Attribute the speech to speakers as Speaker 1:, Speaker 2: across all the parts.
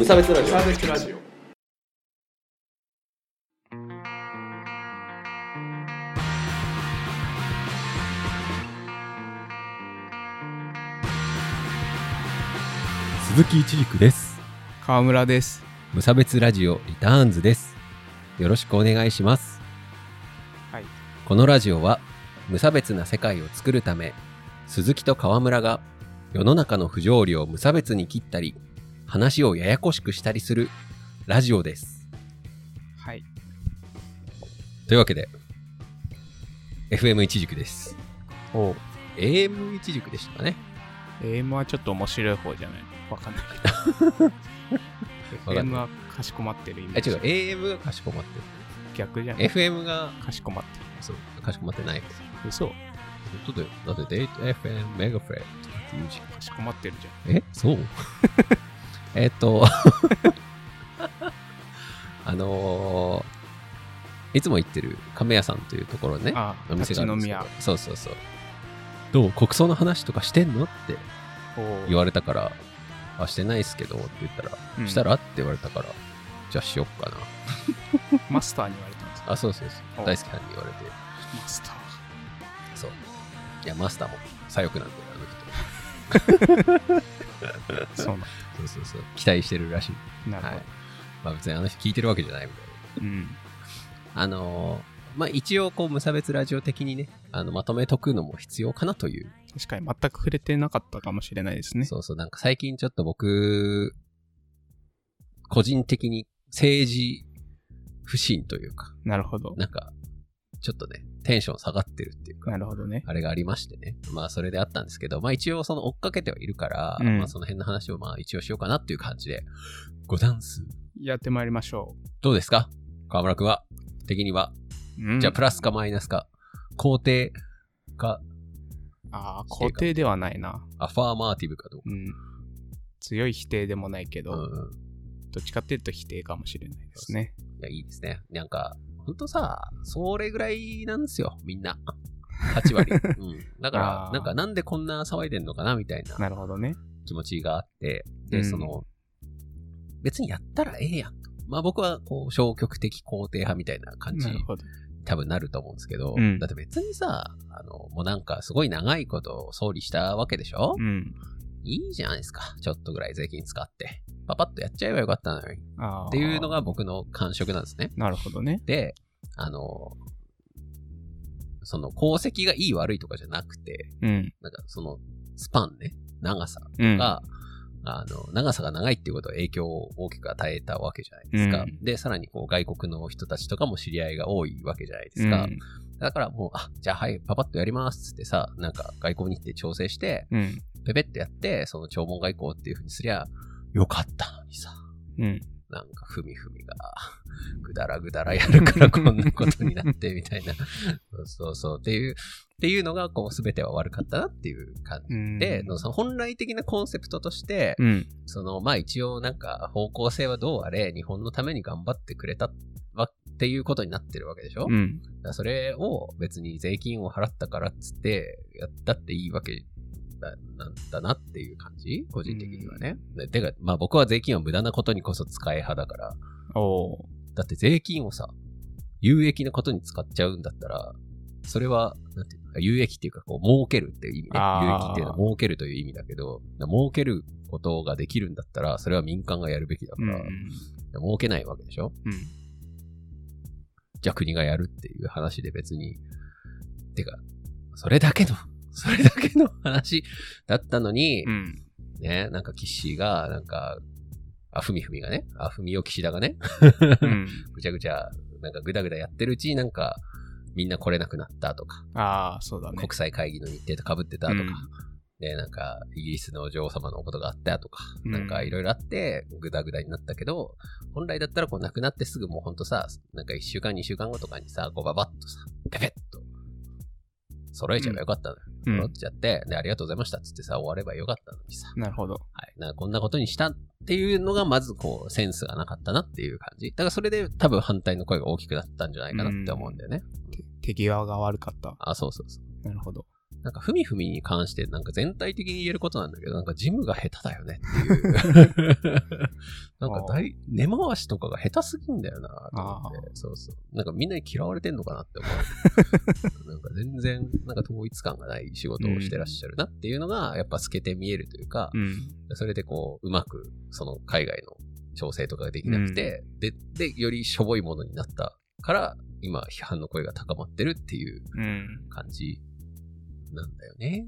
Speaker 1: 無差別ラジオ
Speaker 2: サーベスラジオ
Speaker 3: 鈴木一軸です。
Speaker 2: 川村です
Speaker 3: 無差別ラジオリターンズです。よろしくお願いします。
Speaker 2: はい
Speaker 3: このラジオは無差別な世界を作るため、鈴木と川村が世の中の不条理を無差別に切ったり、話をややこしくしたりするラジオです。
Speaker 2: はい
Speaker 3: というわけで、FM 一軸です。
Speaker 2: お
Speaker 3: AM 一軸でしたかね。
Speaker 2: AM はちょっと面白い方じゃない？わかんないけど FM はかしこまってるイメ
Speaker 3: え、
Speaker 2: ージ
Speaker 3: 違う、AM がかしこまって
Speaker 2: 逆じゃない
Speaker 3: る。FM が、
Speaker 2: かしこまって
Speaker 3: そう、かしこまってない。
Speaker 2: る嘘
Speaker 3: ちょっと、だって、デート FM メガフレとかって言うじゃん。
Speaker 2: かしこまってるじゃん
Speaker 3: えそう？えっと、あのーいつも行ってる亀屋さんというところね、
Speaker 2: あ
Speaker 3: お店があるんですけど
Speaker 2: 立ち飲み
Speaker 3: そうそうそう。どう国葬の話とかしてんの？って
Speaker 2: お
Speaker 3: 言われたから、あ、してないっすけどって言ったら、
Speaker 2: うん
Speaker 3: したら？って言われたから、じゃあしよっかな。
Speaker 2: マスターに言われたんですか？
Speaker 3: あ、そうそうそう。
Speaker 2: お
Speaker 3: 大好きさんに言われて、
Speaker 2: マスター
Speaker 3: そう。いや、マスターも左翼なんで、あの人。
Speaker 2: そうな
Speaker 3: そうそうそう。期待してるらしい。
Speaker 2: なるほど
Speaker 3: はい。まあ別にあの人聞いてるわけじゃないみたいな。
Speaker 2: うん
Speaker 3: あのーまあ一応こう無差別ラジオ的にね、あのまとめとくのも必要かなという。
Speaker 2: 確かに全く触れてなかったかもしれないですね
Speaker 3: そうそう、なんか最近ちょっと僕、個人的に政治不信というか、
Speaker 2: なるほど
Speaker 3: なんか、ちょっとね、テンション下がってるっていうか、
Speaker 2: なるほどね。
Speaker 3: あれがありましてね。まあそれであったんですけど、まあ一応その追っかけてはいるから、
Speaker 2: うん。
Speaker 3: まあその辺の話をまあ一応しようかなっていう感じで、ごダンス。
Speaker 2: やってまいりましょ
Speaker 3: どうですか？河村くんは、的には？
Speaker 2: う、うん。
Speaker 3: じゃあプラスかマイナスか、肯定か、
Speaker 2: ああ肯定ではないな。
Speaker 3: アファーマーティブかどうか。
Speaker 2: うん。強い否定でもないけど、
Speaker 3: うんうん。
Speaker 2: どっちかっていうと否定かもしれないですね。
Speaker 3: いや、いいですね。なんか、ほんとさ、それぐらいなんですよ、みんな。8割。うん。だからなんか、なんでこんな騒いでんのかな、みたいな
Speaker 2: なるほどね
Speaker 3: 気持ちがあって、で、
Speaker 2: うん
Speaker 3: その、別にやったらええやんと。まあ僕は、こう、消極的肯定派みたいな感じ
Speaker 2: なるほど
Speaker 3: 多分なると思うんですけど、
Speaker 2: うん
Speaker 3: だって別にさ、あの、もうなんかすごい長いこと総理したわけでしょ、
Speaker 2: うん
Speaker 3: いいじゃないですか。ちょっとぐらい税金使って。パパッとやっちゃえばよかったのに。っていうのが僕の感触なんですね。
Speaker 2: なるほどね
Speaker 3: で、あの、その功績がいい悪いとかじゃなくて、
Speaker 2: うん
Speaker 3: なんかそのスパンね、長さ
Speaker 2: うん
Speaker 3: が、あの、長さが長いっていうことは影響を大きく与えたわけじゃないですか。
Speaker 2: うん
Speaker 3: で、さらにこう外国の人たちとかも知り合いが多いわけじゃないですか。だからもう、あ、じゃあはい、パパッとやりますってさ、なんか外交日程調整して、
Speaker 2: うんうん
Speaker 3: ペペってやって、その弔問外交っていう風にすりゃよかったのにさ。
Speaker 2: うん
Speaker 3: なんか、ふみふみが、ぐだらぐだらやるから こんなことになって、みたいな。そうそうそう。っていう、っていうのが、こう、すべては悪かったなっていう感じ
Speaker 2: うん
Speaker 3: で、その本来的なコンセプトとして、
Speaker 2: うん
Speaker 3: その、まあ一応なんか、方向性はどうあれ、日本のために頑張ってくれたわっていうことになってるわけでしょ、
Speaker 2: うん
Speaker 3: らそれを別に税金を払ったからっつって、やったっていいわけだなんだなっていう感じ？個人的にはね。でてか、まあ僕は税金は無駄なことにこそ使え派だから、だって税金をさ、有益なことに使っちゃうんだったら、それは、なんていうの有益っていうか、こう、儲けるっていう意味ね。有益っていうのは儲けるという意味だけど、儲けることができるんだったら、それは民間がやるべきだから、
Speaker 2: うん。
Speaker 3: 儲けないわけでしょ？
Speaker 2: うん。
Speaker 3: じゃあ国がやるっていう話で別に、てか、それだけの、それだけの話だったのに、
Speaker 2: うん。
Speaker 3: ね、なんか岸が、なんか、あふみふみがね、あふみを岸田がね、
Speaker 2: うん。
Speaker 3: ぐちゃぐちゃ、なんかぐだぐだやってるうちになんか、みんな来れなくなったとか、
Speaker 2: ああそうだね。
Speaker 3: 国際会議の日程と被ってたとか、
Speaker 2: うん。
Speaker 3: で、なんか、イギリスの女王様のことがあったとか、
Speaker 2: うん。
Speaker 3: なんかいろいろあって、ぐだぐだになったけど、本来だったらこう亡くなってすぐもうほんとさ、なんか1週間2週間後とかにさ、こうババッとさ、ペペッと、揃えちゃえばよかったのよ。
Speaker 2: うん
Speaker 3: 揃っちゃって、で、ありがとうございましたっつってさ、終わればよかったのにさ。
Speaker 2: なるほど
Speaker 3: はい。なんかこんなことにしたっていうのが、まずこう、センスがなかったなっていう感じ。だからそれで多分反対の声が大きくなったんじゃないかなって思うんだよね。
Speaker 2: 手手際が悪かった
Speaker 3: あ、そうそうそう。
Speaker 2: なるほど
Speaker 3: なんか、ふみふみに関して、なんか全体的に言えることなんだけど、なんかジムが下手だよねっていう。なんか大、根回しとかが下手すぎんだよなと思って。そうそう。なんかみんなに嫌われてんのかなって思う。なんか全然、なんか統一感がない仕事をしてらっしゃるなっていうのが、やっぱ透けて見えるというか、
Speaker 2: うん。
Speaker 3: それでこう、うまく、その海外の調整とかができなくて、で、で、よりしょぼいものになったから、今、批判の声が高まってるっていう
Speaker 2: うん。
Speaker 3: なんだよね。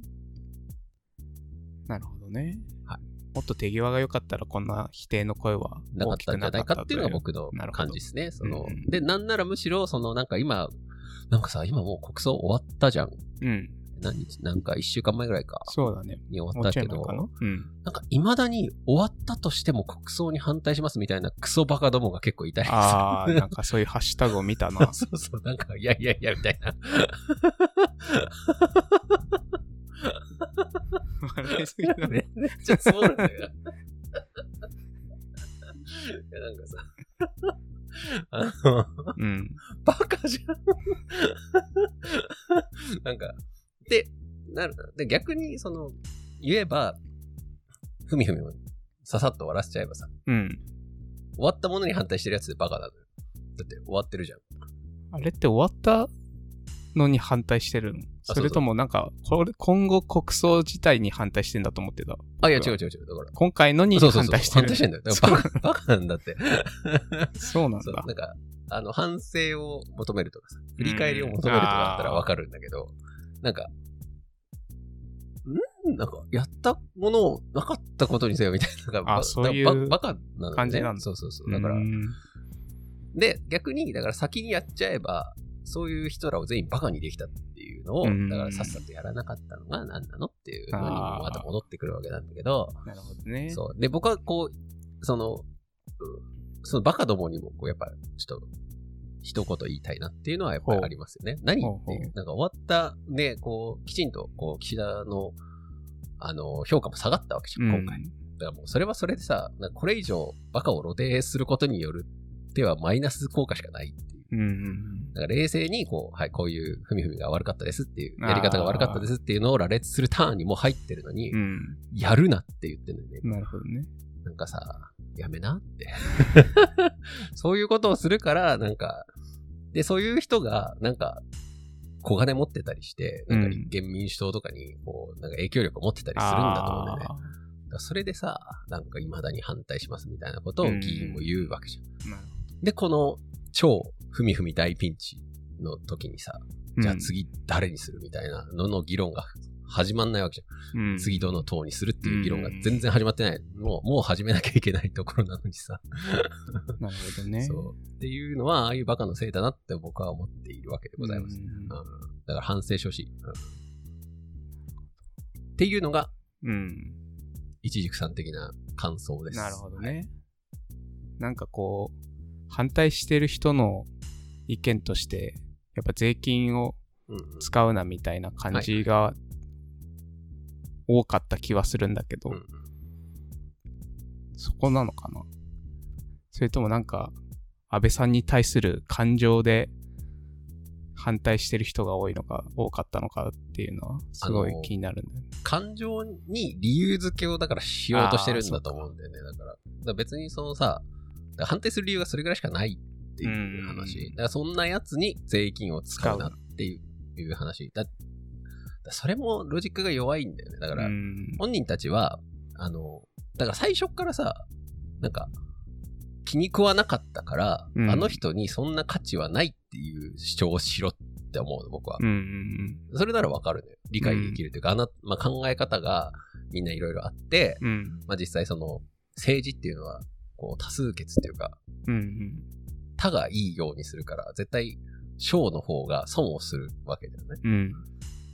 Speaker 2: なるほどね。
Speaker 3: はい
Speaker 2: もっと手際が良かったら、こんな否定の声は
Speaker 3: なかったんじゃないかっていうのが僕の感じですね。その
Speaker 2: うんうん、
Speaker 3: で、なんならむしろ、その、なんか今、なんかさ、今もう国葬終わったじゃん。
Speaker 2: うん。
Speaker 3: 何日なんか一週間前ぐらいか。
Speaker 2: そうだね。
Speaker 3: に終わったけど
Speaker 2: なうん。
Speaker 3: なんか未だに終わったとしても国葬に反対しますみたいなクソバカどもが結構いたり。
Speaker 2: ああ、なんかそういうハッシュタグを見たな。
Speaker 3: そうそう、なんか、いやいやいや、みたいな。
Speaker 2: 笑いすぎだね。
Speaker 3: めめっちゃんだよ。いや、なんかさ、あの、
Speaker 2: うん。
Speaker 3: バカじゃん。なんか、で、なる、で、逆に、その、言えば、ふみふみもささっと終わらせちゃえばさ、
Speaker 2: うん。
Speaker 3: 終わったものに反対してるやつでバカなのよ。だって終わってるじゃん。
Speaker 2: あれって終わったのに反対してるの？
Speaker 3: そ
Speaker 2: れともなんか、これ今後国葬自体に反対してんだと思ってた？
Speaker 3: あ、いや、違う違う違う。だから、
Speaker 2: 今回のに
Speaker 3: そうそうそう。
Speaker 2: 反対してる。
Speaker 3: 反対してんだよ。だからバカ、バカなんだって。
Speaker 2: そうなんだ
Speaker 3: なん。か、あの、反省を求めるとかさ、振り返りを求めるとかだったらわかるんだけど、なんか、んなんか、やったものをなかったことにせよみたいな。なんか
Speaker 2: あそういう
Speaker 3: ババカな
Speaker 2: 感じなんだ
Speaker 3: そうそうそう。だから
Speaker 2: う、ん
Speaker 3: で、逆に、だから先にやっちゃえば、そういう人らを全員バカにできたっていうのを、
Speaker 2: うん
Speaker 3: だからさっさとやらなかったのが何なのっていうのにまた戻ってくるわけなんだけど、
Speaker 2: なるほどね。
Speaker 3: そう。で、僕はこう、その、うそのバカどもにも、こう、やっぱ、ちょっと、一言言いたいなっていうのはやっぱりありますよね。何っていう、なんか終わった、ね、こう、きちんと、こう、岸田の、あの、評価も下がったわけじゃん、今回。だからもう、それはそれでさ、これ以上、バカを露呈することによるってはマイナス効果しかないっていう。
Speaker 2: うん。うんうん
Speaker 3: だから冷静に、こう、はい、こういうふみふみが悪かったですっていう、やり方が悪かったですっていうのを羅列するターンにもう入ってるのに、
Speaker 2: うん。
Speaker 3: やるなって言ってるのよね。
Speaker 2: なるほどね。
Speaker 3: なんかさ、やめなって。そういうことをするから、なんか、で、そういう人が、なんか、小金持ってたりして、なんか立憲民主党とかに、こう、なんか影響力を持ってたりするんだと思うんだよね。それでさ、なんか未だに反対しますみたいなことを議員も言うわけじゃん。
Speaker 2: ーなる
Speaker 3: で、この超ふみふみ大ピンチの時にさ、じゃあ、次誰にするみたいなのの議論が始まんないわけじゃん。
Speaker 2: うん
Speaker 3: 次どの党にするっていう議論が全然始まってない。もう、もう始めなきゃいけないところなのにさ。
Speaker 2: なるほどね。
Speaker 3: そう。っていうのは、ああいうバカのせいだなって僕は思っているわけでございます。
Speaker 2: うん
Speaker 3: うんだから反省してほしい、うんっていうのが、
Speaker 2: うん。
Speaker 3: 一軸さん的な感想です。
Speaker 2: なるほどね。なんかこう、反対してる人の意見として、やっぱ税金を
Speaker 3: うんうん。
Speaker 2: 使うなみたいな感じが多かった気はするんだけど、
Speaker 3: うんうん
Speaker 2: そこなのかな？それともなんか、安倍さんに対する感情で反対してる人が多いのか、多かったのかっていうのは、すごい気になるんだよね。
Speaker 3: 感情に理由付けをだからしようとしてるんだと思うんだよね。だから、だから別にそのさ、反対する理由がそれぐらいしかないっていう話。
Speaker 2: うん
Speaker 3: だからそんなやつに税金を使うなっていう話。だだそれもロジックが弱いんだよね。だから、
Speaker 2: うん
Speaker 3: 本人たちは、あの、だから最初っからさ、なんか、気に食わなかったから、
Speaker 2: うん
Speaker 3: あの人にそんな価値はないっていう主張をしろって思うの、僕は。
Speaker 2: うんうん
Speaker 3: それならわかるね。理解できるというか、あな、まあ、考え方がみんないろいろあって、
Speaker 2: うん。うん
Speaker 3: まあ、実際その、政治っていうのは、こう、多数決っていうか、
Speaker 2: うんうん。
Speaker 3: 他がいいようにするから、絶対、小の方が損をするわけだよね。
Speaker 2: うん。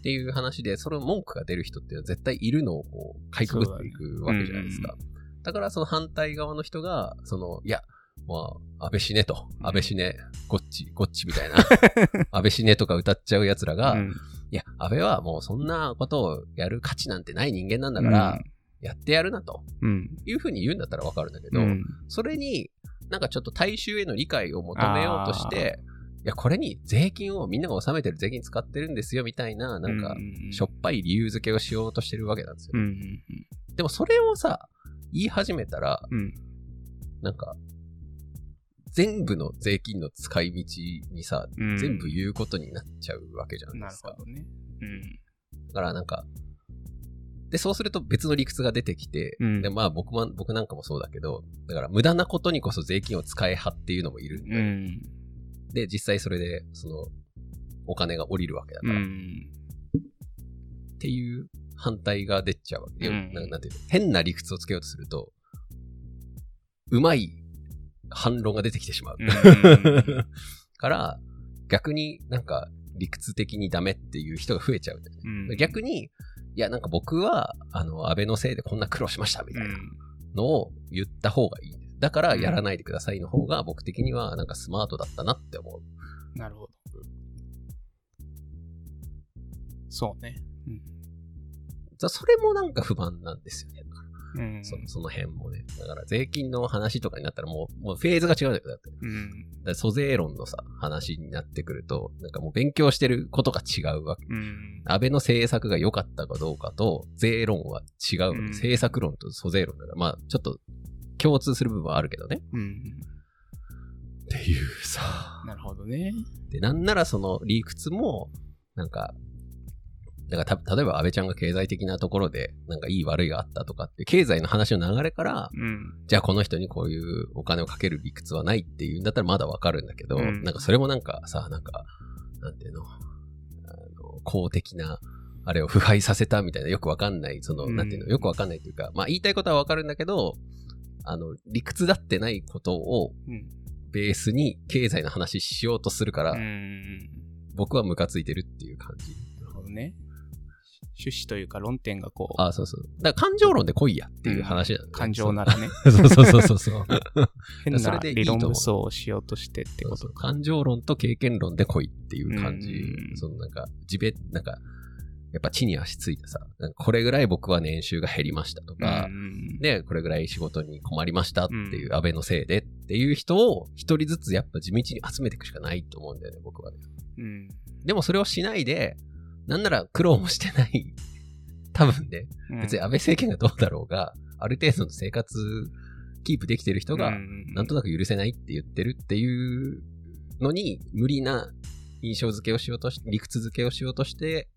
Speaker 3: っていう話で、その文句が出る人っていうのは絶対いるのをこう、かいくぐっていくわけじゃないですか。だからその反対側の人が、その、いや、まあ、安倍死ねと。安倍死ね、ゴッチ、ゴッチみたいな。安倍死ねとか歌っちゃう奴らが、
Speaker 2: うん
Speaker 3: いや、安倍はもうそんなことをやる価値なんてない人間なんだから、やってやるなと
Speaker 2: うん。
Speaker 3: いうふうに言うんだったらわかるんだけど、
Speaker 2: うん。
Speaker 3: それになんかちょっと大衆への理解を求めようとして、や、これに税金をみんなが納めてる税金使ってるんですよみたいな、なんか、しょっぱい理由付けをしようとしてるわけなんですよ。でもそれをさ、言い始めたら。なんか、全部の税金の使い道にさ、
Speaker 2: うん
Speaker 3: 全部言うことになっちゃうわけじゃない
Speaker 2: な
Speaker 3: ですか。
Speaker 2: るほどね。うん。
Speaker 3: だからなんか、で、そうすると別の理屈が出てきて、
Speaker 2: うん
Speaker 3: で、まあ僕も、僕なんかもそうだけど、だから無駄なことにこそ税金を使え派っていうのもいるんで、
Speaker 2: うん。
Speaker 3: で、実際それで、その、お金が降りるわけだか
Speaker 2: う
Speaker 3: ら、っ
Speaker 2: ん。
Speaker 3: ていう反対が出ちゃうわけ。
Speaker 2: うん
Speaker 3: ななんていうの？変な理屈をつけようとすると、うまい反論が出てきてしまう。
Speaker 2: うん
Speaker 3: から、逆になんか理屈的にダメっていう人が増えちゃうんだよね。
Speaker 2: うん
Speaker 3: 逆に、いや、なんか僕は、あの、安倍のせいでこんな苦労しましたみたいなのを言った方がいい。だから、やらないでくださいの方が僕的にはなんかスマートだったなって思う。
Speaker 2: うん。なるほど。そうね。
Speaker 3: だそれもなんか不満なんですよね。
Speaker 2: うん。うん。
Speaker 3: そその辺もね。だから税金の話とかになったらもう、もうフェーズが違うんだよ。だって。
Speaker 2: うん。
Speaker 3: だから租税論のさ、話になってくると、なんかもう勉強してることが違うわけ。
Speaker 2: うん。
Speaker 3: 安倍の政策が良かったかどうかと、税論は違う。
Speaker 2: うん
Speaker 3: 政策論と租税論だから、まあ、ちょっと共通する部分はあるけどね。
Speaker 2: うん。
Speaker 3: っていうさ。
Speaker 2: なるほどね。
Speaker 3: で、なんならその理屈も、なんか、だからた例えば安倍ちゃんが経済的なところで、なんかいい悪いがあったとかって経済の話の流れから、
Speaker 2: うん。
Speaker 3: じゃあこの人にこういうお金をかける理屈はないっていうんだったらまだわかるんだけど、
Speaker 2: うん
Speaker 3: なんかそれもなんかさ、なんか、なんていうの、あの公的な、あれを腐敗させたみたいなよくわかんない、その、
Speaker 2: うん
Speaker 3: なんていうの、よくわかんないというか、まあ言いたいことはわかるんだけど、あの、理屈だってないことを
Speaker 2: うん。
Speaker 3: ベースに経済の話しようとするから、
Speaker 2: うん。
Speaker 3: 僕はムカついてるっていう感じ。
Speaker 2: なるほどね。趣旨というか論点がこう、
Speaker 3: あそうそう。だから感情論で来いやっていう話なんだよね
Speaker 2: 感情ならね、
Speaker 3: そうそうそうそうそう。
Speaker 2: 変な理論武装をしようとしてって
Speaker 3: そうそう
Speaker 2: ことか。
Speaker 3: 感情論と経験論で来いっていう感じ。
Speaker 2: うん
Speaker 3: そのなんか、地べ、なんか、やっぱ地に足ついてさ、これぐらい僕は年収が減りましたとか、これぐらい仕事に困りましたっていう、安倍のせいでっていう人を一人ずつやっぱ地道に集めていくしかないと思うんだよね、僕はね。
Speaker 2: うん
Speaker 3: でもそれをしないで、なんなら苦労もしてない。多分ね、
Speaker 2: うん
Speaker 3: 別に安倍政権がどうだろうが、ある程度の生活キープできてる人が、
Speaker 2: うん
Speaker 3: なんとなく許せないって言ってるっていうのに、無理な印象付けをしようとし、理屈付けをしようとして、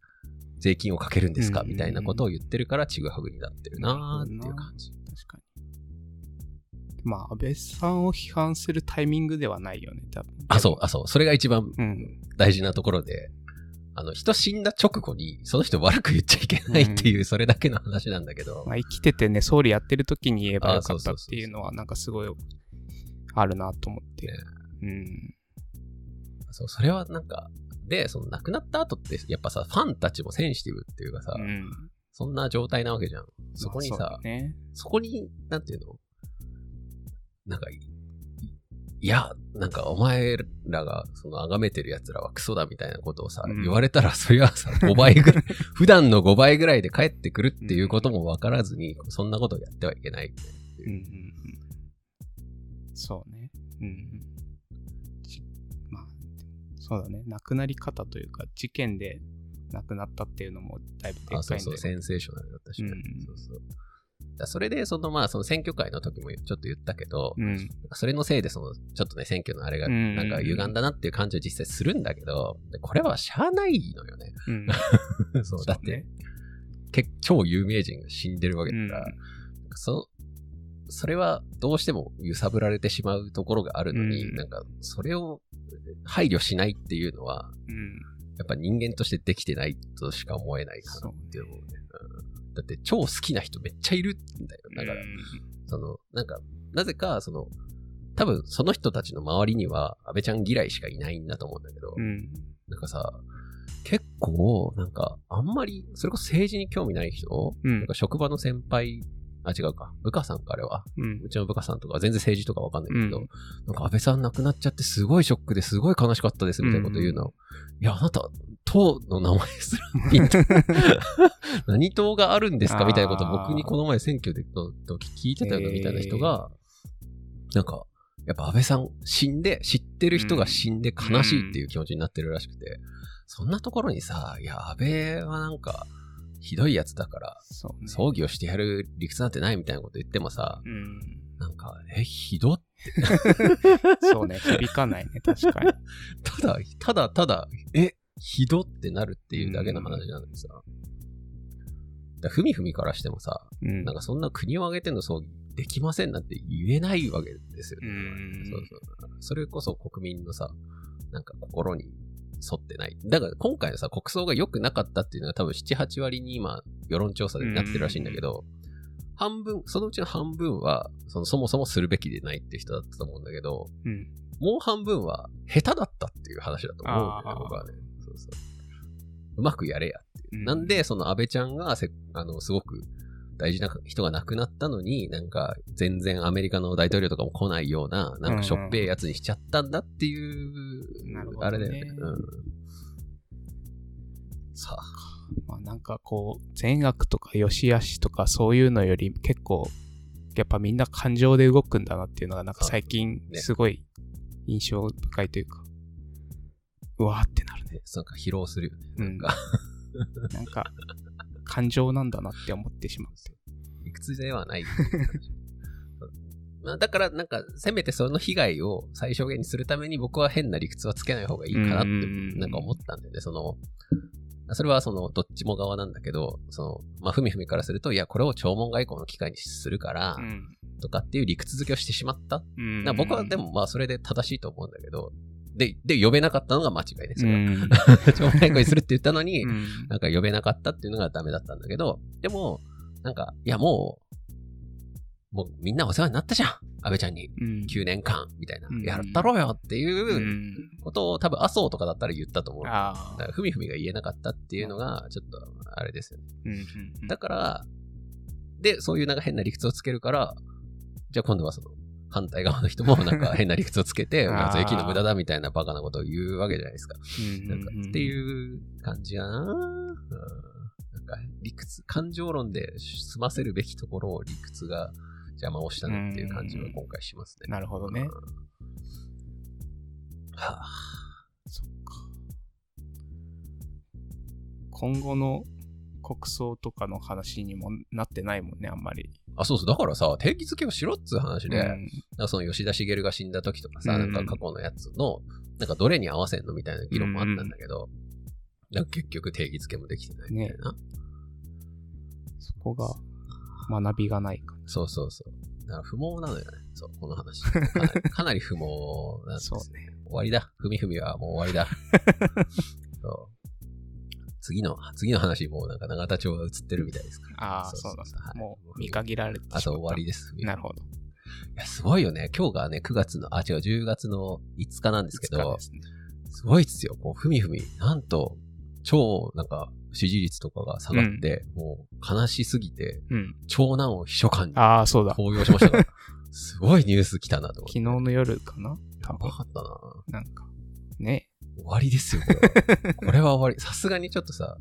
Speaker 3: 税金をかけるんですか？
Speaker 2: うん
Speaker 3: みたいなことを言ってるから、ちぐはぐになってるなーっていう感じ。
Speaker 2: 確かに。まあ、安倍さんを批判するタイミングではないよね、多分。
Speaker 3: あ、そう、あ、そう。それが一番
Speaker 2: うん。
Speaker 3: 大事なところで、あの、人死んだ直後に、その人悪く言っちゃいけないっていう、それだけの話なんだけど、
Speaker 2: まあ、生きててね、総理やってる時に言えばよかったっていうのは、なんかすごいあるなと思って。
Speaker 3: ね
Speaker 2: うん。
Speaker 3: そう、それはなんか、で、その亡くなった後って、やっぱさ、ファンたちもセンシティブっていうかさ、
Speaker 2: うん。
Speaker 3: そんな状態なわけじゃん。そこにさ、
Speaker 2: まあそね。
Speaker 3: そこに、なんていうの？なんかい、いや、なんかお前らが、その、崇めてる奴らはクソだみたいなことをさ、
Speaker 2: うん
Speaker 3: 言われたら、それはさ、5倍ぐらい、普段の5倍ぐらいで帰ってくるっていうことも分からずに、そんなことをやってはいけない。
Speaker 2: うんうんうん。そうね。うん。じまあ、そうだね。亡くなり方というか、事件で亡くなったっていうのもだいぶでかいん
Speaker 3: あ、そうそう、
Speaker 2: で。
Speaker 3: センセーショナルだったしね、
Speaker 2: うん
Speaker 3: そうそう。だそれで、その、まあ、その選挙会の時もちょっと言ったけど、
Speaker 2: うん。
Speaker 3: それのせいで、その、ちょっとね、選挙のあれが、
Speaker 2: うん
Speaker 3: なんか歪んだなっていう感じは実際するんだけど、でこれはしゃあないのよね。
Speaker 2: うん。
Speaker 3: そう、だって、結超有名人が死んでるわけだから、そそれはどうしても揺さぶられてしまうところがあるのに、
Speaker 2: うん
Speaker 3: なんか、それを配慮しないっていうのは、
Speaker 2: うん。
Speaker 3: やっぱ人間としてできてないとしか思えないかなって思うね。うんだって超好きな人めっちゃいるんだよ。だから、その、なんか、なぜか、その、多分その人たちの周りには安倍ちゃん嫌いしかいないんだと思うんだけど、
Speaker 2: うん。
Speaker 3: なんかさ、結構、なんか、あんまり、それこそ政治に興味ない人、
Speaker 2: うん
Speaker 3: なんか職場の先輩、あ、違うか、部下さんか、あれは。
Speaker 2: うん。
Speaker 3: う。ちの部下さんとかは全然政治とかわかんないけど、
Speaker 2: うん。
Speaker 3: なんか安倍さん亡くなっちゃってすごいショックですごい悲しかったですみたいなこと言うの。いや、あなた、党の名前すらピンと何党があるんですかみたいなことを僕にこの前選挙での時聞いてたよなみたいな人が、なんか、やっぱ安倍さん死んで、知ってる人が死んで悲しいっていう気持ちになってるらしくて、そんなところにさ、いや、安倍はなんか、ひどいやつだから、
Speaker 2: ね。
Speaker 3: 葬儀をしてやる理屈なんてないみたいなこと言ってもさ、
Speaker 2: うん。
Speaker 3: なんか、え、ひどっ
Speaker 2: そうね。響かないね、確かに。
Speaker 3: ただ、ただただ、え、ひどってなるっていうだけの話なのにさ。だふみふみからしてもさ、
Speaker 2: うん
Speaker 3: なんかそんな国を挙げての葬儀できませんなんて言えないわけですよね。
Speaker 2: うん
Speaker 3: そうそう。それこそ国民のさ、なんか心に沿ってない。だから今回のさ、国葬が良くなかったっていうのは多分7、8割に今、世論調査でなってるらしいんだけど、半分、そのうちの半分は、そのそもそもするべきでないって人だったと思うんだけど、
Speaker 2: うん。
Speaker 3: もう半分は下手だったっていう話だと思うんだよね僕はね。そうそう。うまくやれやっていう。
Speaker 2: うん
Speaker 3: なんで、その安倍ちゃんがせ、あの、すごく大事な人が亡くなったのに、なんか、全然アメリカの大統領とかも来ないような、なんかしょっぺえやつにしちゃったんだっていう、あれだよね。うん。さあ、
Speaker 2: まあなんかこう、善悪とか良し悪しとかそういうのより結構、やっぱみんな感情で動くんだなっていうのがなんか最近
Speaker 3: ね
Speaker 2: すごい印象深いというか、うわーってなるね。
Speaker 3: ね、なんか疲労するよね。
Speaker 2: うん
Speaker 3: なんか、
Speaker 2: なんか、感情なんだなって思ってしまって。
Speaker 3: 理屈ではない。まあ、だから、なんか、せめてその被害を最小限にするために僕は変な理屈はつけない方がいいかなって、
Speaker 2: うん
Speaker 3: なんか思ったんだよね。その、それはその、どっちも側なんだけど、その、まあ、ふみふみからすると、いや、これを弔問外交の機会にするから、
Speaker 2: うん。
Speaker 3: とかっていう理屈付けをしてしまった。僕はで、も、まあ、それで正しいと思うんだけど、で、で、呼べなかったのが間違いですよ。
Speaker 2: うん。
Speaker 3: 弔問外交にするって言ったのに、
Speaker 2: うん
Speaker 3: なんか呼べなかったっていうのがダメだったんだけど、でも、なんか、いやもう、もうみんなお世話になったじゃん安倍ちゃんに。
Speaker 2: うん
Speaker 3: 9年間、みたいな
Speaker 2: うん。
Speaker 3: やったろうよって
Speaker 2: う
Speaker 3: いうんことを多分麻生とかだったら言ったと思う。だ
Speaker 2: ああ
Speaker 3: から、ふみふみが言えなかったっていうのが、ちょっと、あれですよね。
Speaker 2: うんうん
Speaker 3: だから、で、そういうなんか変な理屈をつけるから、じゃあ今度はその、反対側の人もなんか変な理屈をつけて、税金の無駄だみたいなバカなことを言うわけじゃないですか。
Speaker 2: うん
Speaker 3: なんかっていう感じやな、うんか理屈、感情論で済ませるべきところを理屈が邪魔をしたなっていう感じは今回しますね。
Speaker 2: なるほどね
Speaker 3: うん。はあ、
Speaker 2: そっか。今後の国葬とかの話にもなってないもんね、あんまり。
Speaker 3: あ、そうそう。だからさ、定義づけをしろっつう話で、
Speaker 2: うん
Speaker 3: なんかその吉田茂が死んだ時とかさ、
Speaker 2: うん
Speaker 3: なんか過去のやつの、なんかどれに合わせんのみたいな議論もあったんだけど、なんか結局定義づけもできてないみたいな。
Speaker 2: そこが学びがないか。
Speaker 3: そうそうそう。だから不毛なのよね。そう、この話。かなりかなり不毛なんです
Speaker 2: そう
Speaker 3: ね。終わりだ。ふみふみはもう終わりだ。そう次の、次の話もうなんか永田町が映ってるみたいですから。
Speaker 2: ああ、そうなんだ。
Speaker 3: はい
Speaker 2: もう見限られて。
Speaker 3: あと終わりです。
Speaker 2: なるほど。
Speaker 3: いや、すごいよね。今日がね、9月の、あ、違う、10月の5日なんですけど
Speaker 2: すね
Speaker 3: すごいっすよ。こう、ふみふみ、なんと、超、なんか、支持率とかが下がって、もう、悲しすぎて、
Speaker 2: うん。
Speaker 3: 長男を秘書官に
Speaker 2: ああ、そうだ。
Speaker 3: 公用しましたから。すごいニュース来たなと思って。
Speaker 2: 昨日の夜かな？多分
Speaker 3: やば。かったな
Speaker 2: なんか。ね。
Speaker 3: 終わりですよ、これは。これは終わり。さすがにちょっとさ、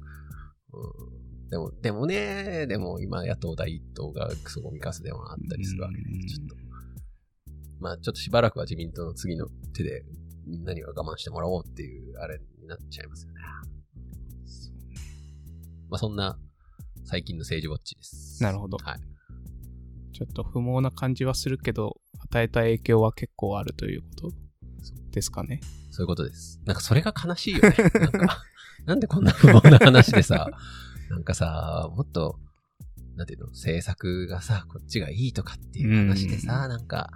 Speaker 3: うん、でも、でもね、でも今野党第一党がクソゴミカスでもあったりするわけで、
Speaker 2: うん
Speaker 3: ちょっと。まあちょっとしばらくは自民党の次の手でみんなには我慢してもらおうっていうあれになっちゃいますよね。まあそんな最近の政治ウォッチです。
Speaker 2: なるほど
Speaker 3: はい。
Speaker 2: ちょっと不毛な感じはするけど、与えた影響は結構あるということですかね。
Speaker 3: そういうことです。なんかそれが悲しいよね。なんか、なんでこんな不毛な話でさ、なんかさ、もっと、なんていうの、政策がさ、こっちがいいとかっていう話でさ、なんか、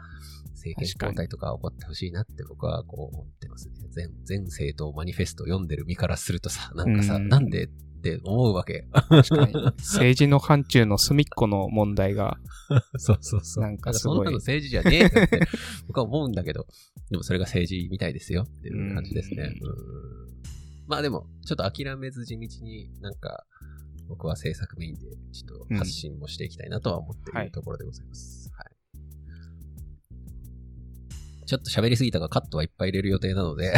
Speaker 3: 政権交代とか起こってほしいなって僕はこう思ってますね。全、全政党マニフェスト読んでる身からするとさ、なんかさ、
Speaker 2: うん
Speaker 3: なんでって思うわけ。
Speaker 2: 確かに。政治の範疇の隅っこの問題が、
Speaker 3: そうそうそう。
Speaker 2: なんかすごい
Speaker 3: そんなの政治じゃねえよって 僕は思うんだけど、でもそれが政治みたいですよっていう感じですね。
Speaker 2: うん
Speaker 3: うんまあでも、ちょっと諦めず地道になんか、僕は政策メインでちょっと発信もしていきたいなとは思ってい
Speaker 2: はい
Speaker 3: るところでございます。はい。ちょっと喋りすぎたがカットはいっぱい入れる予定なので、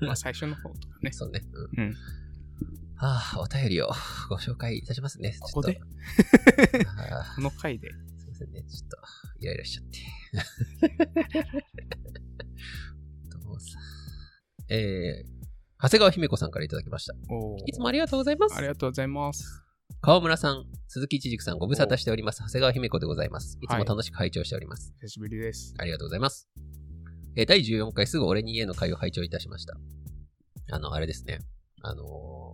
Speaker 2: まあ最初の方とかね。
Speaker 3: そうね。うん。
Speaker 2: うん。
Speaker 3: はあ、お便りを ご紹介いたしますね。
Speaker 2: ここで
Speaker 3: ちょっとあ
Speaker 2: この回で？
Speaker 3: ーせんね。ちょっと、イライラしちゃって。どうさ。えー、長谷川姫子さんからいただきました。いつもありがとうございます
Speaker 2: あ。りがとうございます。
Speaker 3: 川村さん、鈴木一軸さん、ご無沙汰しております。長谷川姫子でございます。いつも楽しく拝聴しております。
Speaker 2: 久しぶりです。
Speaker 3: ありがとうございます。えー第14回すぐ俺に家の会を拝聴いたしました。あの、あれですね。あの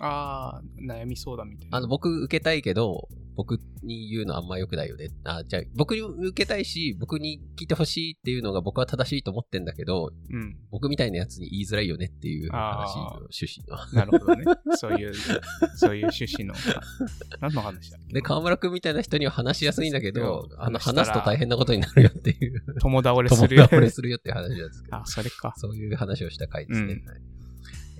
Speaker 2: あー、悩み相談みたいな。
Speaker 3: ーあの、僕受けたいけど、僕に言うのあんま良くないよね。あ、じゃあ、僕に受けたいし、僕に聞いてほしいっていうのが僕は正しいと思ってんだけど、
Speaker 2: うん。
Speaker 3: 僕みたいなやつに言いづらいよねっていう話の趣旨の。
Speaker 2: なるほどね。そういう、そういう趣旨の。何の話だっけ？
Speaker 3: で、河村くんみたいな人には話しやすいんだけど、あの、
Speaker 2: 話
Speaker 3: すと大変なことになるよっていう。
Speaker 2: 友倒れす
Speaker 3: 友
Speaker 2: るよ。
Speaker 3: 倒れするよっていう話なんですけど。
Speaker 2: あ、それか。
Speaker 3: そういう話をした回ですね。
Speaker 2: うん
Speaker 3: はい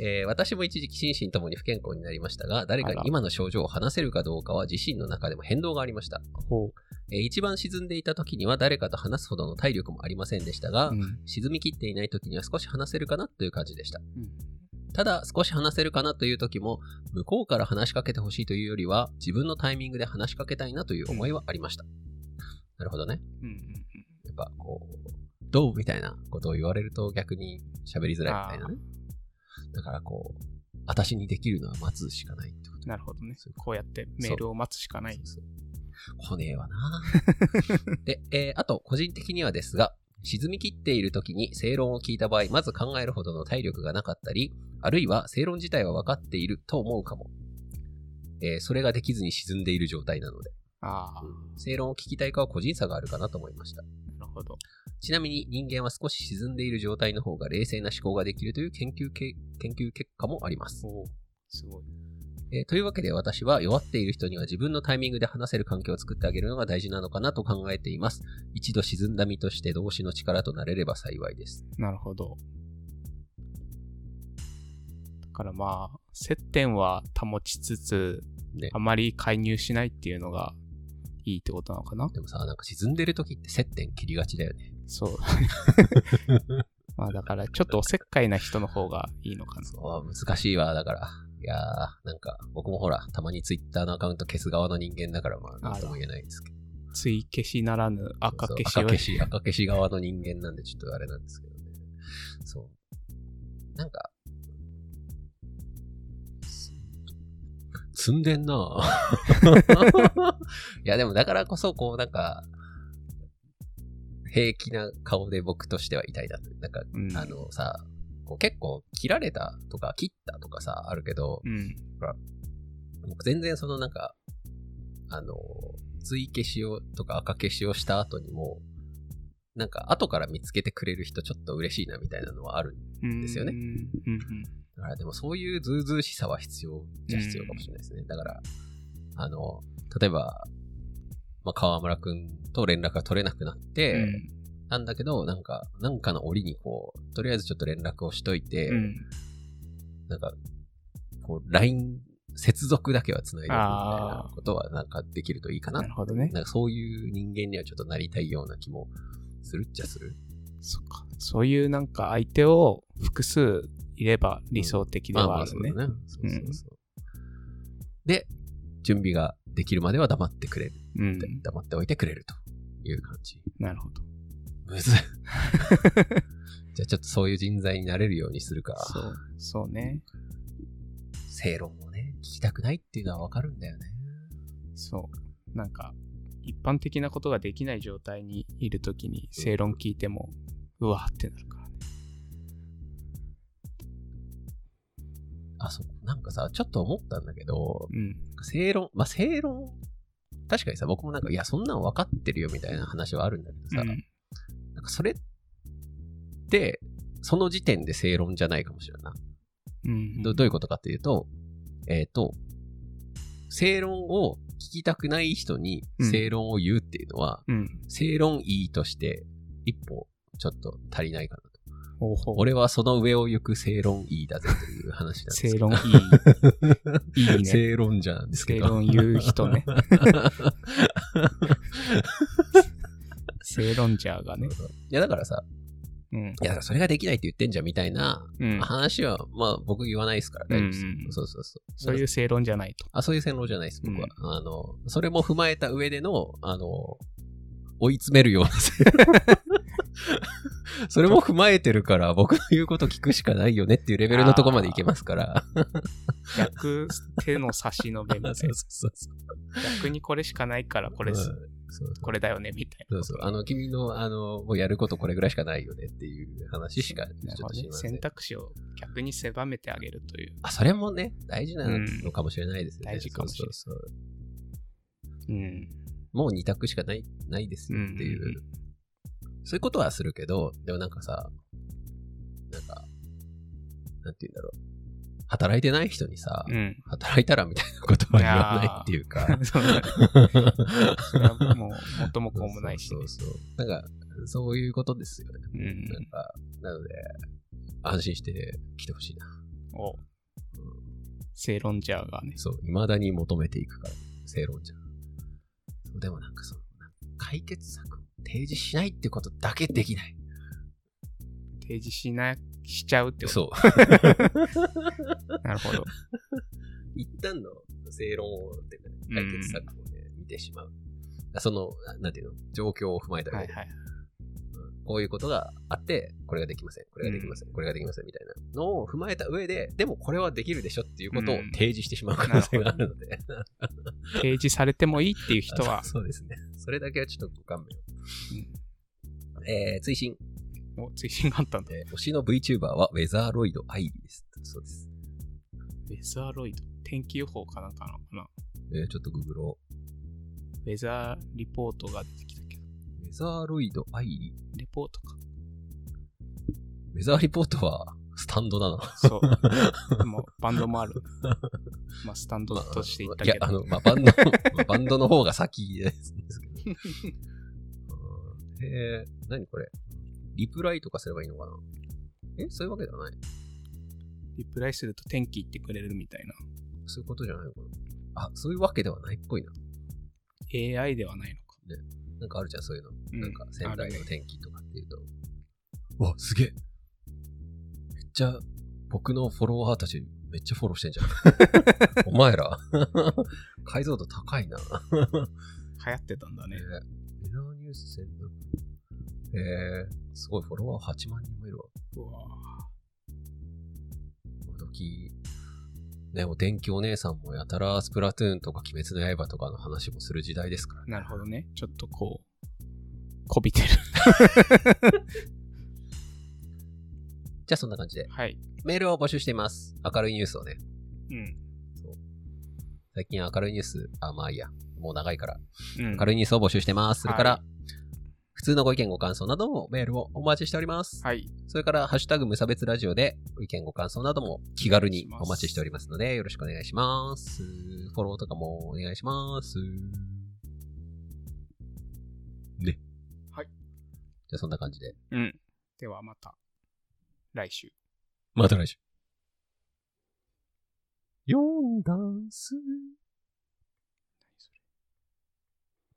Speaker 3: えー私も一時期心身ともに不健康になりましたが、誰かに今の症状を話せるかどうかは自身の中でも変動がありました。
Speaker 2: ほ
Speaker 3: えー一番沈んでいた時には誰かと話すほどの体力もありませんでしたが、
Speaker 2: う。うん。
Speaker 3: 沈みきっていない時には少し話せるかなという感じでした。
Speaker 2: うん
Speaker 3: ただ、少し話せるかなという時も、向こうから話しかけてほしいというよりは、自分のタイミングで話しかけたいなという思いはありました。なるほどね。
Speaker 2: うんうんうん。
Speaker 3: やっぱこう、どうみたいなことを言われると逆に喋りづらいみたいなね。だからこう、私にできるのは待つしかないってこと。
Speaker 2: なるほどね
Speaker 3: そう。
Speaker 2: こうやってメールを待つしかない。
Speaker 3: そうそう来ねえわな で、えーあと、個人的にはですが、沈み切っている時に正論を聞いた場合、まず考えるほどの体力がなかったり、あるいは正論自体は分かっていると思うかも。えーそれができずに沈んでいる状態なので、
Speaker 2: ああ、
Speaker 3: 正論を聞きたいかは個人差があるかなと思いました。
Speaker 2: なるほど。
Speaker 3: ちなみに人間は少し沈んでいる状態の方が冷静な思考ができるという研究け研究結果もあります。
Speaker 2: おーすごい。
Speaker 3: えーというわけで私は弱っている人には自分のタイミングで話せる環境を作ってあげるのが大事なのかなと考えています。一度沈んだ身として動詞の力となれれば幸いです。
Speaker 2: なるほど。だからまあ、接点は保ちつつ、
Speaker 3: ね
Speaker 2: あ。まり介入しないっていうのがいいってことなのかな？
Speaker 3: でもさ、なんか沈んでる時って接点切りがちだよね。
Speaker 2: そう。まあだから、ちょっとおせっかいな人の方がいいのかな。
Speaker 3: そう、難しいわ、だから。いやー、なんか僕もほら、たまにツイッターのアカウント消す側の人間だから、まあ、なんとも言えないですけど。
Speaker 2: 追い消しならぬ赤
Speaker 3: そう
Speaker 2: 消しを
Speaker 3: 赤消し、赤消し側の人間なんでちょっとあれなんですけどね。そう。なんか、積んでんなぁ いや、でもだからこそ、こう、なんか、平気な顔で僕としてはいたいなと。なんか、
Speaker 2: うん
Speaker 3: あのさ、こう結構切られたとか切ったとかさ、あるけど、
Speaker 2: うん。
Speaker 3: 僕全然そのなんか、あの、追消しをとか赤消しをした後にも、なんか後から見つけてくれる人ちょっと嬉しいなみたいなのはある。
Speaker 2: うん
Speaker 3: ですよね
Speaker 2: うんうん
Speaker 3: だからでもそういうズうずうしさは必要じゃ必要かもしれないですね。だから、あの、例えば、まあ、河村くんと連絡が取れなくなって、
Speaker 2: うん
Speaker 3: なんだけど、なんか、なんかの折にこう、とりあえずちょっと連絡をしといて、
Speaker 2: うん
Speaker 3: なんか、こう、LINE、接続だけは繋いでおくみたいなことはなんかできるといいかな
Speaker 2: なるほどね。
Speaker 3: なんかそういう人間にはちょっとなりたいような気もするっちゃする。
Speaker 2: そっか。そういうなんか相手を複数いれば理想的ではあるね。
Speaker 3: で、準備ができるまでは黙ってくれる。
Speaker 2: うん。
Speaker 3: 黙っておいてくれるという感じ。
Speaker 2: なるほど。
Speaker 3: むずい。じゃあちょっとそういう人材になれるようにするか。
Speaker 2: そう、そうね。
Speaker 3: 正論をね、聞きたくないっていうのはわかるんだよね。
Speaker 2: そう。なんか、一般的なことができない状態にいるときに正論聞いても、うわーってなるから
Speaker 3: あ、そう。なんかさ、ちょっと思ったんだけど、
Speaker 2: うん。
Speaker 3: 正論、まあ、正論、確かにさ、僕もなんか、いや、そんなん分かってるよみたいな話はあるんだけどさ、
Speaker 2: うん
Speaker 3: なんかそれって、その時点で正論じゃないかもしれんないな。
Speaker 2: うん。
Speaker 3: どどういうことかっていうと、えっ、と、正論を聞きたくない人に
Speaker 2: うん
Speaker 3: 正論を言うっていうのは、
Speaker 2: うん。
Speaker 3: 正論いいとして一歩ちょっと足りないかな。俺はその上を行く正論いいだぜという話なんですけど。
Speaker 2: 正論いい。いいね。
Speaker 3: 正論じゃなんですけど。
Speaker 2: 正論言う人ね。正論ジャーがね。
Speaker 3: いやだからさ、
Speaker 2: うん。
Speaker 3: いやそれができないって言ってんじゃんみたいな
Speaker 2: うん。
Speaker 3: 話は、まあ僕言わないですから大丈夫です。
Speaker 2: うんうん
Speaker 3: そうそうそう。
Speaker 2: そういう正論じゃないと。
Speaker 3: あ、そういう線路じゃないです、僕は。あの、それも踏まえた上での、あの、追い詰めるような。それも踏まえてるから、僕の言うこと聞くしかないよねっていうレベルのところまでいけますから。
Speaker 2: 逆手の差し伸べみたいな
Speaker 3: そう。そうそう。
Speaker 2: 逆にこれしかないからこれす、
Speaker 3: うんそう
Speaker 2: これだよねみたいな。
Speaker 3: そうそう。あの、君の、あの、もうやることこれぐらいしかないよねっていう話しか、ちょっとしません
Speaker 2: 選。択肢を逆に狭めてあげるという。
Speaker 3: あ、それもね、大事なのかもしれないですよね。
Speaker 2: 大事かもしれない
Speaker 3: そうそうそう
Speaker 2: うん。
Speaker 3: もう二択しかない、ないですよっていう。
Speaker 2: うんうんう
Speaker 3: そういうことはするけど、でもなんかさ、なんか、なんて言うんだろう。働いてない人にさ、
Speaker 2: うん。
Speaker 3: 働いたらみたいなことは言わないっていうか。
Speaker 2: そうだねそれはもう、元も子もないしね
Speaker 3: そう。そう。なんか、そういうことですよね。
Speaker 2: うん
Speaker 3: なんか、なので、安心して来てほしいな。
Speaker 2: お正論ジャーがね。
Speaker 3: そう、未だに求めていくから、正論じゃん。そうでもなんかその、解決策を提示しないってことだけできない。
Speaker 2: 提示しな、しちゃうってこと？
Speaker 3: そう。
Speaker 2: なるほど。
Speaker 3: 一旦の正論を、っていうかね解決策をね、見てしまう。その、ななんていうの？状況を踏まえた上で、
Speaker 2: はいはい。
Speaker 3: うんこういうことがあって、これができません、これができません、これができませんみたいなのを踏まえた上で、でもこれはできるでしょっていうことを
Speaker 2: うん
Speaker 3: 提示してしまう可能性があるので。
Speaker 2: 提示されてもいいっていう人は
Speaker 3: あ、そ うそうですね。それだけはちょっとご勘弁を。えー、追伸。
Speaker 2: お追伸があったんだ。
Speaker 3: えー推しの VTuber はウェザーロイドアイリーです。そうです。
Speaker 2: ウェザーロイド？天気予報かなんかなのかな？
Speaker 3: えー、ちょっとググろ
Speaker 2: ウェザーリポートが出てきたけど。
Speaker 3: う。ウェザーロイドアイリー。
Speaker 2: レポートか。
Speaker 3: ウェザーリポートはスタンドだな。
Speaker 2: そう。もうバンドもある。まあ、スタンドとして言った
Speaker 3: いや、
Speaker 2: けど。
Speaker 3: あの、まあ、バンド、まあバンドの方が先ですけど。うんえー、何これ？リプライとかすればいいのかな？え？そういうわけではない
Speaker 2: リプライすると天気言ってくれるみたいな。
Speaker 3: そういうことじゃないのかな？あ、そういうわけではないっぽいな。
Speaker 2: AI ではないのか。
Speaker 3: なんかあるじゃん、そういうの。
Speaker 2: うん
Speaker 3: なんか仙台の
Speaker 2: あるね
Speaker 3: 天気とかっていうと。うわ、すげえめっちゃ、僕のフォロワーたちめっちゃフォローしてんじゃん。お前ら。解像度高いな。
Speaker 2: 流行ってたんだね。
Speaker 3: えー、メナーニュース専属。えー、すごい、フォロワー8万人もいるわ。
Speaker 2: うわ
Speaker 3: 今時、ね、お天気お姉さんもやたらスプラトゥーンとか鬼滅の刃とかの話もする時代ですからね。
Speaker 2: なるほどね。ちょっとこう、こびてる。
Speaker 3: じゃあそんな感じで。
Speaker 2: はい。
Speaker 3: メールを募集しています。明るいニュースをね。
Speaker 2: うん。
Speaker 3: 最近明るいニュース、あ、まあいいや。もう長いから。
Speaker 2: うん。
Speaker 3: 明るいニュースを募集してます。それから、
Speaker 2: は
Speaker 3: 普通のご意見ご感想などもメールをお待ちしております。
Speaker 2: はい。
Speaker 3: それから、ハッシュタグ無差別ラジオでご意見ご感想なども気軽にお待ちしておりますので、よろしくお願いします。フォローとかもお願いします。ね。
Speaker 2: はい。
Speaker 3: じゃあそんな感じで。
Speaker 2: うん。ではまた、来週。
Speaker 3: また来週。読んだんす。